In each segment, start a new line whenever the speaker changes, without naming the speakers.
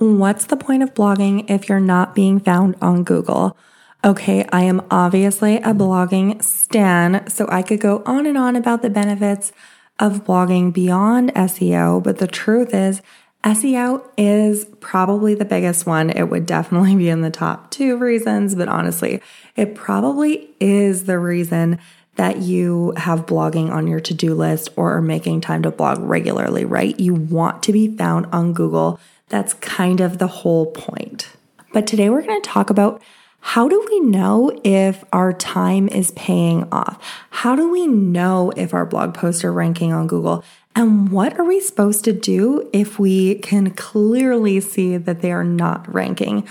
What's the point of blogging if you're not being found on Google? Okay, I am obviously a blogging stan, so I could go on and on about the benefits of blogging beyond SEO, but the truth is, SEO is probably the biggest one. It would definitely be in the top two reasons, but honestly, it probably is the reason that you have blogging on your to do list or are making time to blog regularly, right? You want to be found on Google. That's kind of the whole point. But today we're going to talk about how do we know if our time is paying off? How do we know if our blog posts are ranking on Google? And what are we supposed to do if we can clearly see that they are not ranking?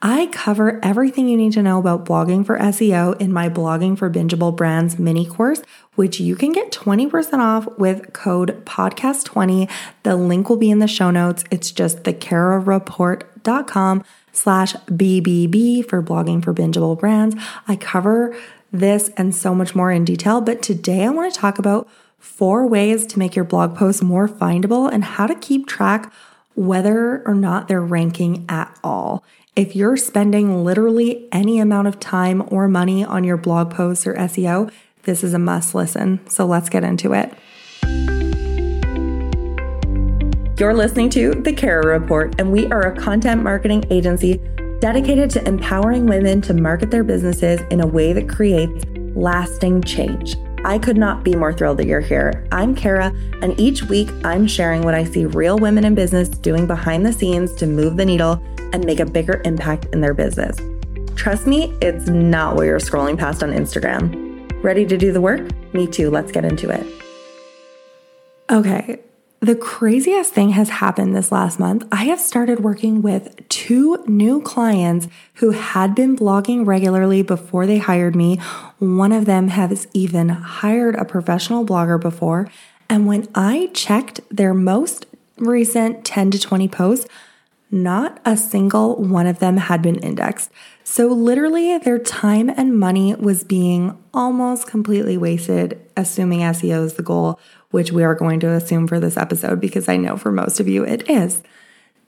I cover everything you need to know about blogging for SEO in my Blogging for Bingeable Brands mini course, which you can get 20% off with code podcast20. The link will be in the show notes. It's just thekarareport.com slash BBB for blogging for bingeable brands. I cover this and so much more in detail, but today I want to talk about four ways to make your blog posts more findable and how to keep track whether or not they're ranking at all. If you're spending literally any amount of time or money on your blog posts or SEO, this is a must listen. So let's get into it. You're listening to The Kara Report, and we are a content marketing agency dedicated to empowering women to market their businesses in a way that creates lasting change. I could not be more thrilled that you're here. I'm Kara, and each week I'm sharing what I see real women in business doing behind the scenes to move the needle and make a bigger impact in their business. Trust me, it's not what you're scrolling past on Instagram. Ready to do the work? Me too. Let's get into it. Okay, the craziest thing has happened this last month. I have started working with two new clients who had been blogging regularly before they hired me. One of them has even hired a professional blogger before. And when I checked their most recent 10 to 20 posts, not a single one of them had been indexed. So, literally, their time and money was being almost completely wasted, assuming SEO is the goal, which we are going to assume for this episode because I know for most of you it is.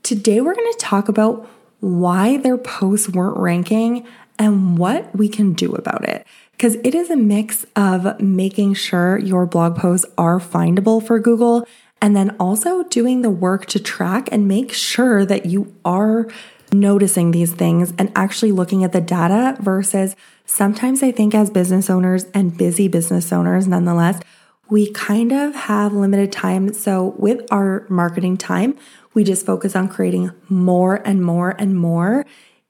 Today, we're going to talk about why their posts weren't ranking and what we can do about it. Because it is a mix of making sure your blog posts are findable for Google and then also doing the work to track and make sure that you are noticing these things and actually looking at the data versus sometimes I think as business owners and busy business owners, nonetheless, we kind of have limited time. So, with our marketing time, we just focus on creating more and more and more,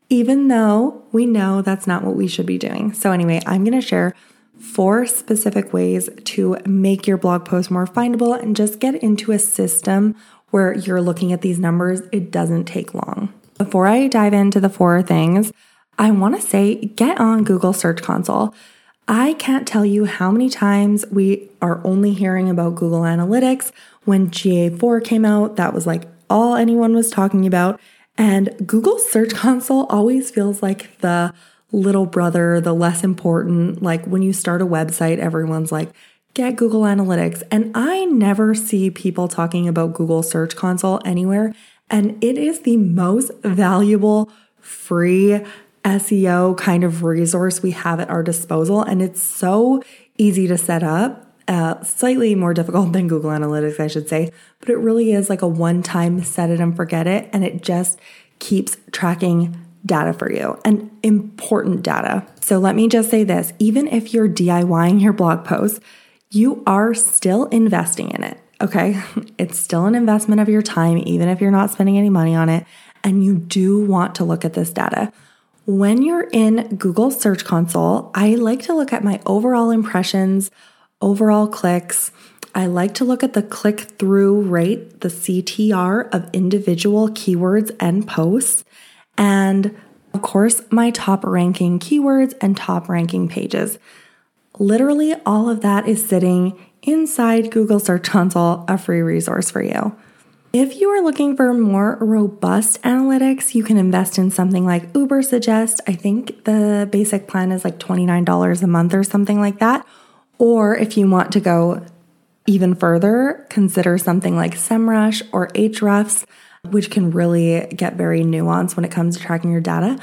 even though we know that's not what we should be doing. So, anyway, I'm going to share four specific ways to make your blog post more findable and just get into a system where you're looking at these numbers. It doesn't take long. Before I dive into the four things, I want to say get on Google Search Console. I can't tell you how many times we are only hearing about Google Analytics. When GA4 came out, that was like all anyone was talking about. And Google Search Console always feels like the little brother, the less important. Like when you start a website, everyone's like, get Google Analytics. And I never see people talking about Google Search Console anywhere. And it is the most valuable free SEO kind of resource we have at our disposal. And it's so easy to set up. Uh, slightly more difficult than Google Analytics, I should say, but it really is like a one time set it and forget it. And it just keeps tracking data for you and important data. So let me just say this even if you're DIYing your blog post, you are still investing in it. Okay. It's still an investment of your time, even if you're not spending any money on it. And you do want to look at this data. When you're in Google Search Console, I like to look at my overall impressions, overall clicks. I like to look at the click through rate, the CTR of individual keywords and posts. And of course, my top ranking keywords and top ranking pages. Literally, all of that is sitting inside Google Search Console, a free resource for you. If you are looking for more robust analytics, you can invest in something like Ubersuggest. I think the basic plan is like $29 a month or something like that. Or if you want to go even further, consider something like SEMrush or Ahrefs. which can really get very nuanced when it comes to tracking your data.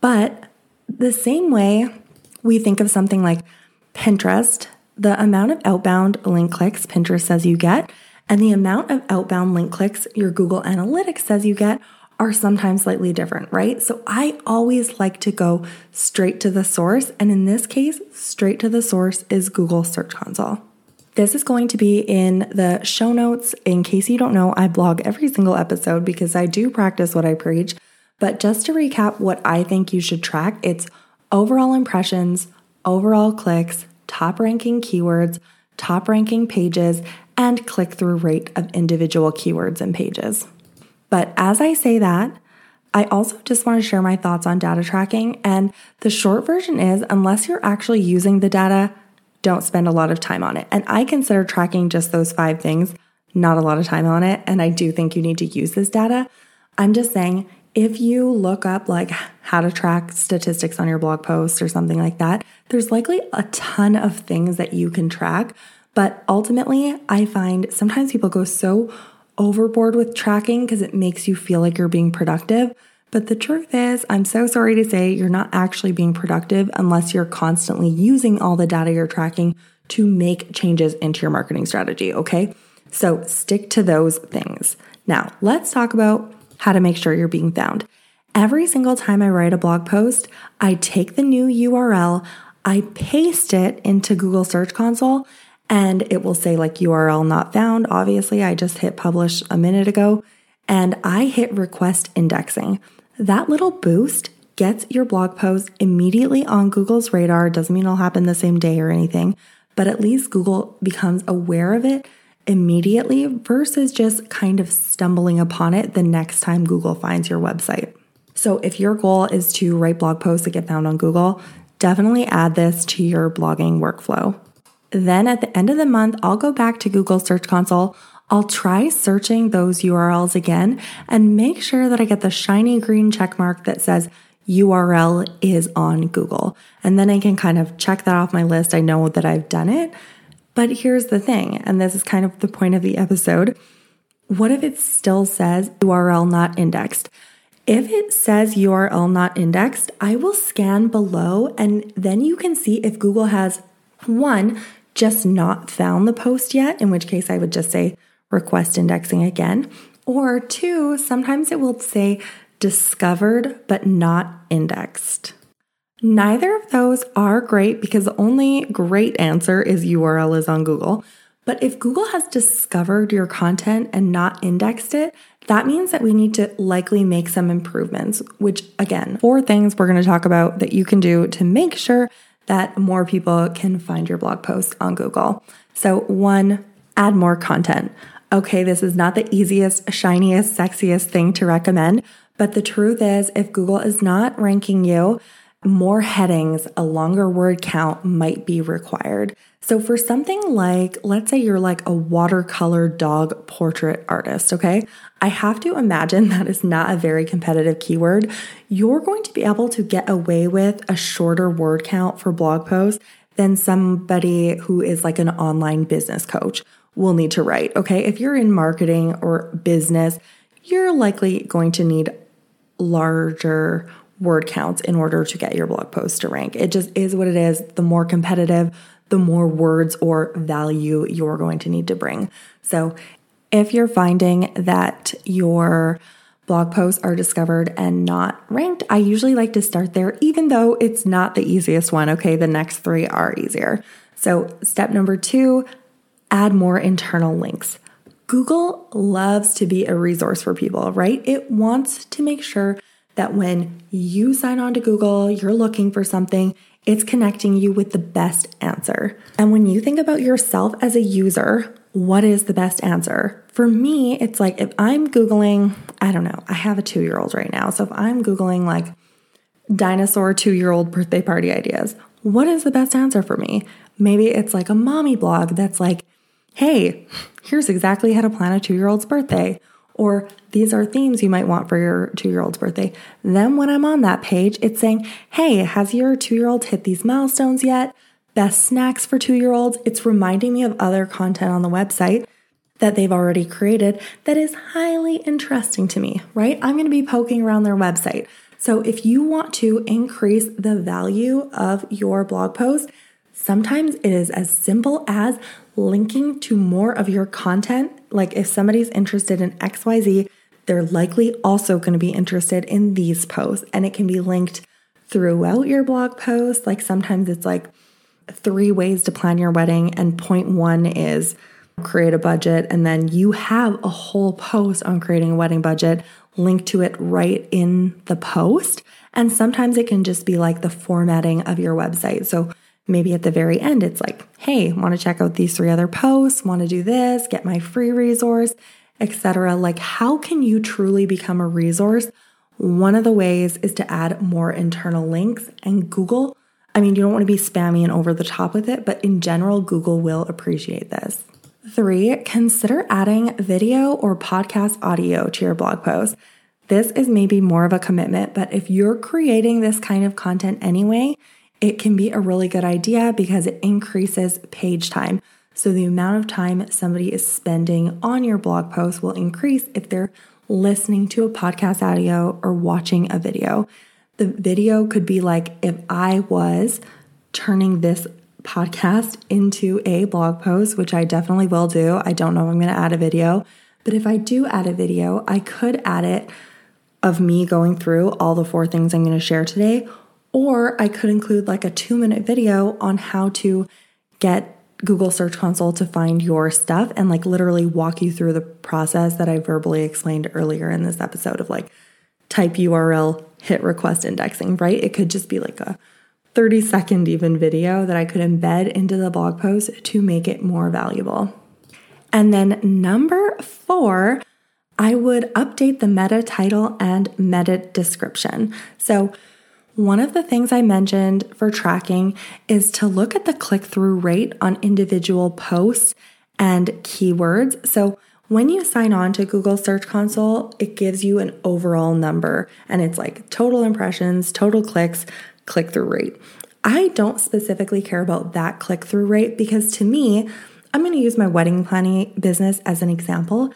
But the same way we think of something like Pinterest, the amount of outbound link clicks Pinterest says you get, and the amount of outbound link clicks your Google Analytics says you get are sometimes slightly different, right? So I always like to go straight to the source. And in this case, straight to the source is Google Search Console. This is going to be in the show notes. In case you don't know, I blog every single episode because I do practice what I preach. But just to recap what I think you should track, it's overall impressions, overall clicks, top ranking keywords, top ranking pages, and click through rate of individual keywords and pages. But as I say that, I also just want to share my thoughts on data tracking. And the short version is unless you're actually using the data, don't spend a lot of time on it. And I consider tracking just those five things not a lot of time on it. And I do think you need to use this data. I'm just saying, if you look up like how to track statistics on your blog post or something like that, there's likely a ton of things that you can track. But ultimately, I find sometimes people go so overboard with tracking because it makes you feel like you're being productive. But the truth is, I'm so sorry to say, you're not actually being productive unless you're constantly using all the data you're tracking to make changes into your marketing strategy, okay? So stick to those things. Now, let's talk about how to make sure you're being found. Every single time I write a blog post, I take the new URL, I paste it into Google Search Console, and it will say like URL not found. Obviously, I just hit publish a minute ago and I hit request indexing. That little boost gets your blog post immediately on Google's radar. Doesn't mean it'll happen the same day or anything, but at least Google becomes aware of it immediately versus just kind of stumbling upon it the next time Google finds your website. So if your goal is to write blog posts that get found on Google, definitely add this to your blogging workflow. Then at the end of the month, I'll go back to Google Search Console. I'll try searching those URLs again and make sure that I get the shiny green check mark that says URL is on Google. And then I can kind of check that off my list. I know that I've done it. But here's the thing, and this is kind of the point of the episode. What if it still says URL not indexed? If it says URL not indexed, I will scan below and then you can see if Google has one, just not found the post yet, in which case I would just say request indexing again. Or two, sometimes it will say discovered but not indexed. Neither of those are great because the only great answer is URL is on Google. But if Google has discovered your content and not indexed it, that means that we need to likely make some improvements, which again, four things we're going to talk about that you can do to make sure that more people can find your blog post on Google. So, one, add more content. Okay, this is not the easiest, shiniest, sexiest thing to recommend, but the truth is, if Google is not ranking you, more headings, a longer word count might be required. So, for something like, let's say you're like a watercolor dog portrait artist, okay? I have to imagine that is not a very competitive keyword. You're going to be able to get away with a shorter word count for blog posts than somebody who is like an online business coach will need to write, okay? If you're in marketing or business, you're likely going to need larger word counts in order to get your blog post to rank. It just is what it is. The more competitive, the more words or value you're going to need to bring. So, if you're finding that your blog posts are discovered and not ranked, I usually like to start there, even though it's not the easiest one. Okay, the next three are easier. So, step number two add more internal links. Google loves to be a resource for people, right? It wants to make sure that when you sign on to Google, you're looking for something, it's connecting you with the best answer. And when you think about yourself as a user, what is the best answer? For me, it's like if I'm Googling, I don't know, I have a two year old right now. So if I'm Googling like dinosaur two year old birthday party ideas, what is the best answer for me? Maybe it's like a mommy blog that's like, hey, here's exactly how to plan a two year old's birthday or these are themes you might want for your two year old's birthday. Then when I'm on that page, it's saying, hey, has your two year old hit these milestones yet? Best snacks for two year olds. It's reminding me of other content on the website. that they've already created that is highly interesting to me, right? I'm to be poking around their website. So if you want to increase the value of your blog post, sometimes it is as simple as linking to more of your content. Like if somebody's interested in XYZ, they're likely also going to be interested in these posts and it can be linked throughout your blog post. Like sometimes it's like three ways to plan your wedding, and point one is create a budget, and then you have a whole post on creating a wedding budget linked to it right in the post. And sometimes it can just be like the formatting of your website. So maybe at the very end, it's like, hey, want to check out these three other posts, want to do this, get my free resource, etc. Like, how can you truly become a resource one of the ways is to add more internal links, and Google, I mean, you don't want to be spammy and over the top with it, but in general, Google will appreciate this. Three, consider adding video or podcast audio to your blog post. This is maybe more of a commitment, but if you're creating this kind of content anyway, it can be a really good idea because it increases page time. So the amount of time somebody is spending on your blog post will increase if they're listening to a podcast audio or watching a video. The video could be like if I was turning this podcast into a blog post, which I definitely will do. I don't know if I'm going to add a video, but if I do add a video, I could add it of me going through all the four things I'm going to share today, or I could include like a two minute video on how to get Google Search Console to find your stuff and like literally walk you through the process that I verbally explained earlier in this episode of like type URL, hit request indexing, right? It could just be like a 30 second even video that I could embed into the blog post to make it more valuable. And then number four, I would update the meta title and meta description. So one of the things I mentioned for tracking is to look at the click through rate on individual posts and keywords. So when you sign on to Google Search Console, it gives you an overall number and it's like total impressions, total clicks, click through rate. I don't specifically care about that click through rate because to me, I'm going to use my wedding planning business as an example.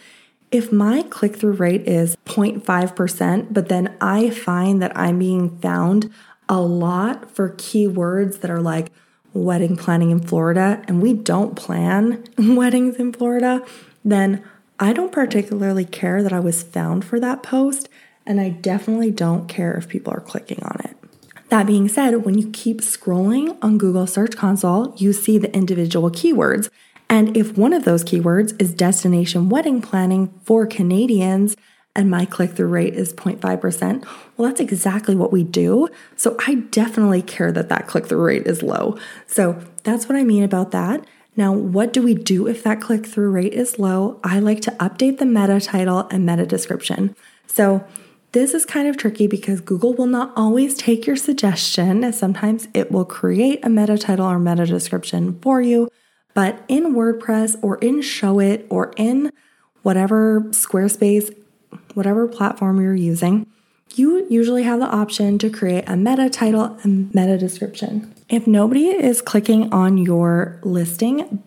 If my click through rate is 0.5%, but then I find that I'm being found a lot for keywords that are like wedding planning in Florida, and we don't plan weddings in Florida, then I don't particularly care that I was found for that post, and I definitely don't care if people are clicking on it. That being said, when you keep scrolling on Google Search Console, you see the individual keywords. And if one of those keywords is destination wedding planning for Canadians, and my click through rate is 0.5%, well, that's exactly what we do. So I definitely care that that click through rate is low. So that's what I mean about that. Now, what do we do if that click through rate is low? I like to update the meta title and meta description. So this is kind of tricky because Google will not always take your suggestion. Sometimes it will create a meta title or meta description for you. But in WordPress or in Showit or in whatever Squarespace, whatever platform you're using, you usually have the option to create a meta title and meta description. If nobody is clicking on your listing,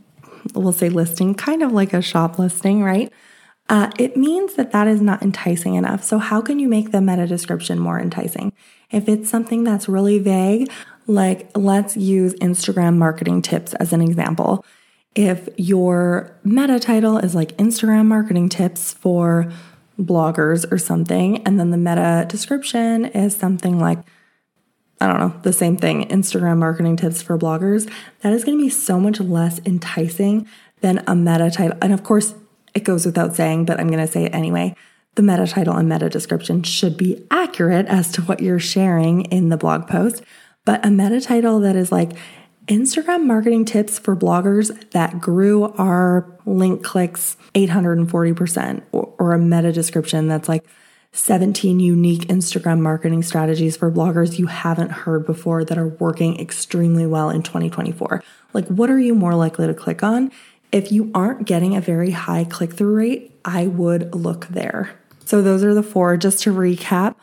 we'll say listing, kind of like a shop listing, right? Uh, it means that that is not enticing enough. So, how can you make the meta description more enticing? If it's something that's really vague, like let's use Instagram marketing tips as an example. If your meta title is like Instagram marketing tips for bloggers or something, and then the meta description is something like, I don't know, the same thing Instagram marketing tips for bloggers, that is going to be so much less enticing than a meta title. And of course, it goes without saying, but I'm going to say it anyway. The meta title and meta description should be accurate as to what you're sharing in the blog post. But a meta title that is like, Instagram marketing tips for bloggers that grew our link clicks 840%, or, or, a meta description that's like 17 unique Instagram marketing strategies for bloggers you haven't heard before that are working extremely well in 2024. Like, what are you more likely to click on? If you aren't getting a very high click through rate, I would look there. So, those are the four. Just to recap,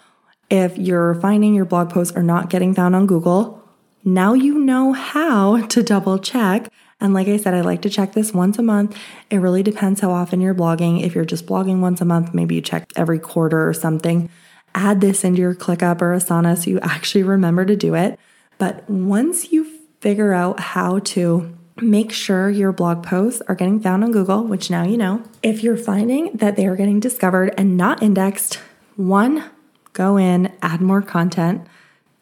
if you're finding your blog posts are not getting found on Google, now you know how to double check And like I said, I like to check this once a month. It really depends how often you're blogging. If you're just blogging once a month, maybe you check every quarter or something. Add this into your ClickUp or Asana so you actually remember to do it. But once you figure out how to make sure your blog posts are getting found on Google, which now you know, if you're finding that they are getting discovered and not indexed, one, go in, add more content.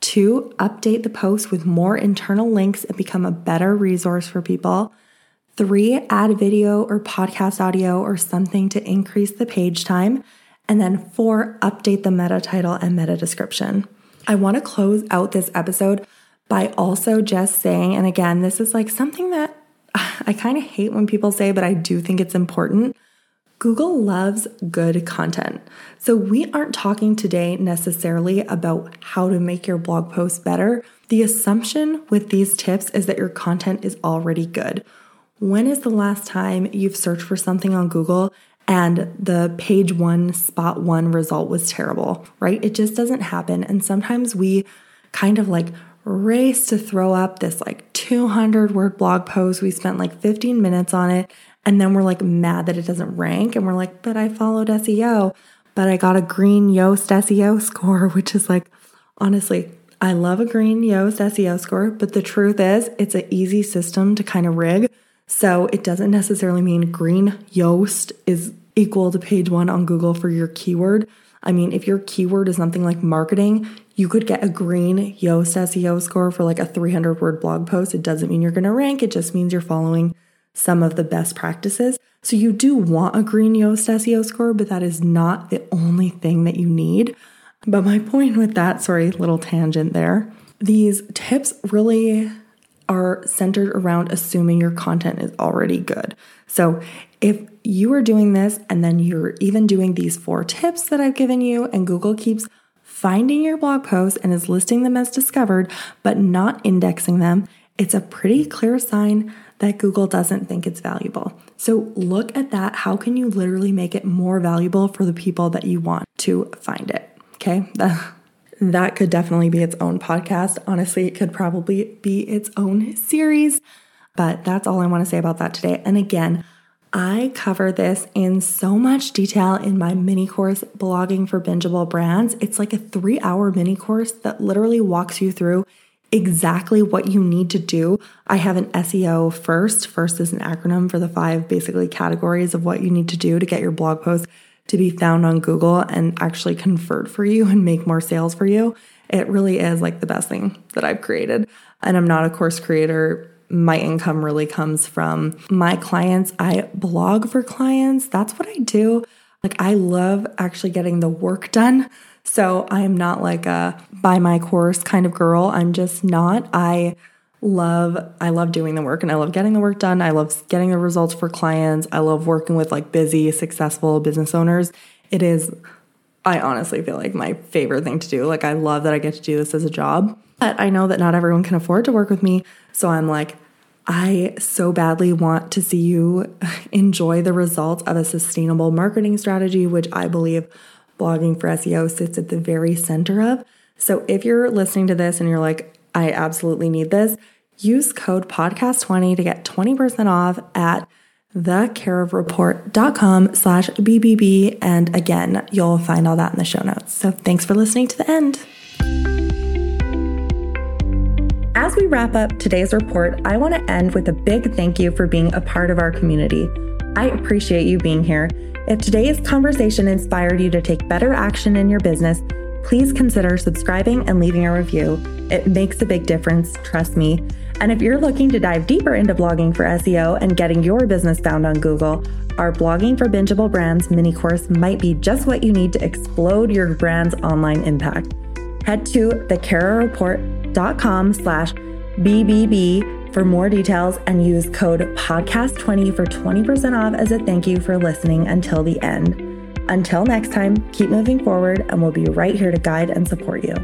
Two, update the post with more internal links and become a better resource for people. Three, add video or podcast audio or something to increase the page time. And then four, update the meta title and meta description. I want to close out this episode by also just saying, and again, this is like something that I kind of hate when people say, but I do think it's important. Google loves good content. So, we aren't talking today necessarily about how to make your blog post better. The assumption with these tips is that your content is already good. When is the last time you've searched for something on Google and the page one, spot one result was terrible, right? It just doesn't happen. And sometimes we kind of like race to throw up this like 200 word blog post. We spent like 15 minutes on it. And then we're like mad that it doesn't rank. And we're like, but I followed SEO, but I got a green Yoast SEO score, which is like, honestly, I love a green Yoast SEO score. But the truth is, it's an easy system to kind of rig. So it doesn't necessarily mean green Yoast is equal to page one on Google for your keyword. I mean, if your keyword is something like marketing, you could get a green Yoast SEO score for like a 300 word blog post. It doesn't mean you're going to rank, it just means you're following some of the best practices. So you do want a green Yoast SEO score, but that is not the only thing that you need. But my point with that, sorry, little tangent there, these tips really are centered around assuming your content is already good. So if you are doing this and then you're even doing these four tips that I've given you, and Google keeps finding your blog posts and is listing them as discovered, but not indexing them, it's a pretty clear sign that Google doesn't think it's valuable. So look at that. How can you literally make it more valuable for the people that you want to find it? Okay. That could definitely be its own podcast. Honestly, it could probably be its own series, but that's all I want to say about that today. And again, I cover this in so much detail in my mini course, Blogging for Bingeable Brands. It's like a three hour mini course that literally walks you through exactly what you need to do. I have an SEO first. First is an acronym for the five basically categories of what you need to do to get your blog post to be found on Google and actually convert for you and make more sales for you. It really is like the best thing that I've created. And I'm not a course creator my income really comes from my clients. I blog for clients. That's what I do. Like, I love actually getting the work done. So I'm not like a buy my course kind of girl. I'm just not. I love I love doing the work and I love getting the work done. I love getting the results for clients. I love working with like busy, successful business owners. It is I honestly feel like my favorite thing to do. Like I love that I get to do this as a job. But I know that not everyone can afford to work with me. So I'm like, I so badly want to see you enjoy the results of a sustainable marketing strategy, which I believe blogging for SEO sits at the very center of. So if you're listening to this and you're like, I absolutely need this, use code podcast20 to get 20% off at thekarareport.com slash BBB. And again, you'll find all that in the show notes. So thanks for listening to the end. As we wrap up today's report, I want to end with a big thank you for being a part of our community. I appreciate you being here. If today's conversation inspired you to take better action in your business, please consider subscribing and leaving a review. It makes a big difference, trust me. And if you're looking to dive deeper into blogging for SEO and getting your business found on Google, our Blogging for Bingeable Brands mini course might be just what you need to explode your brand's online impact. Head to thekarareport.com slash BBB for more details and use code podcast20 for 20% off as a thank you for listening until the end. Until next time, keep moving forward and we'll be right here to guide and support you.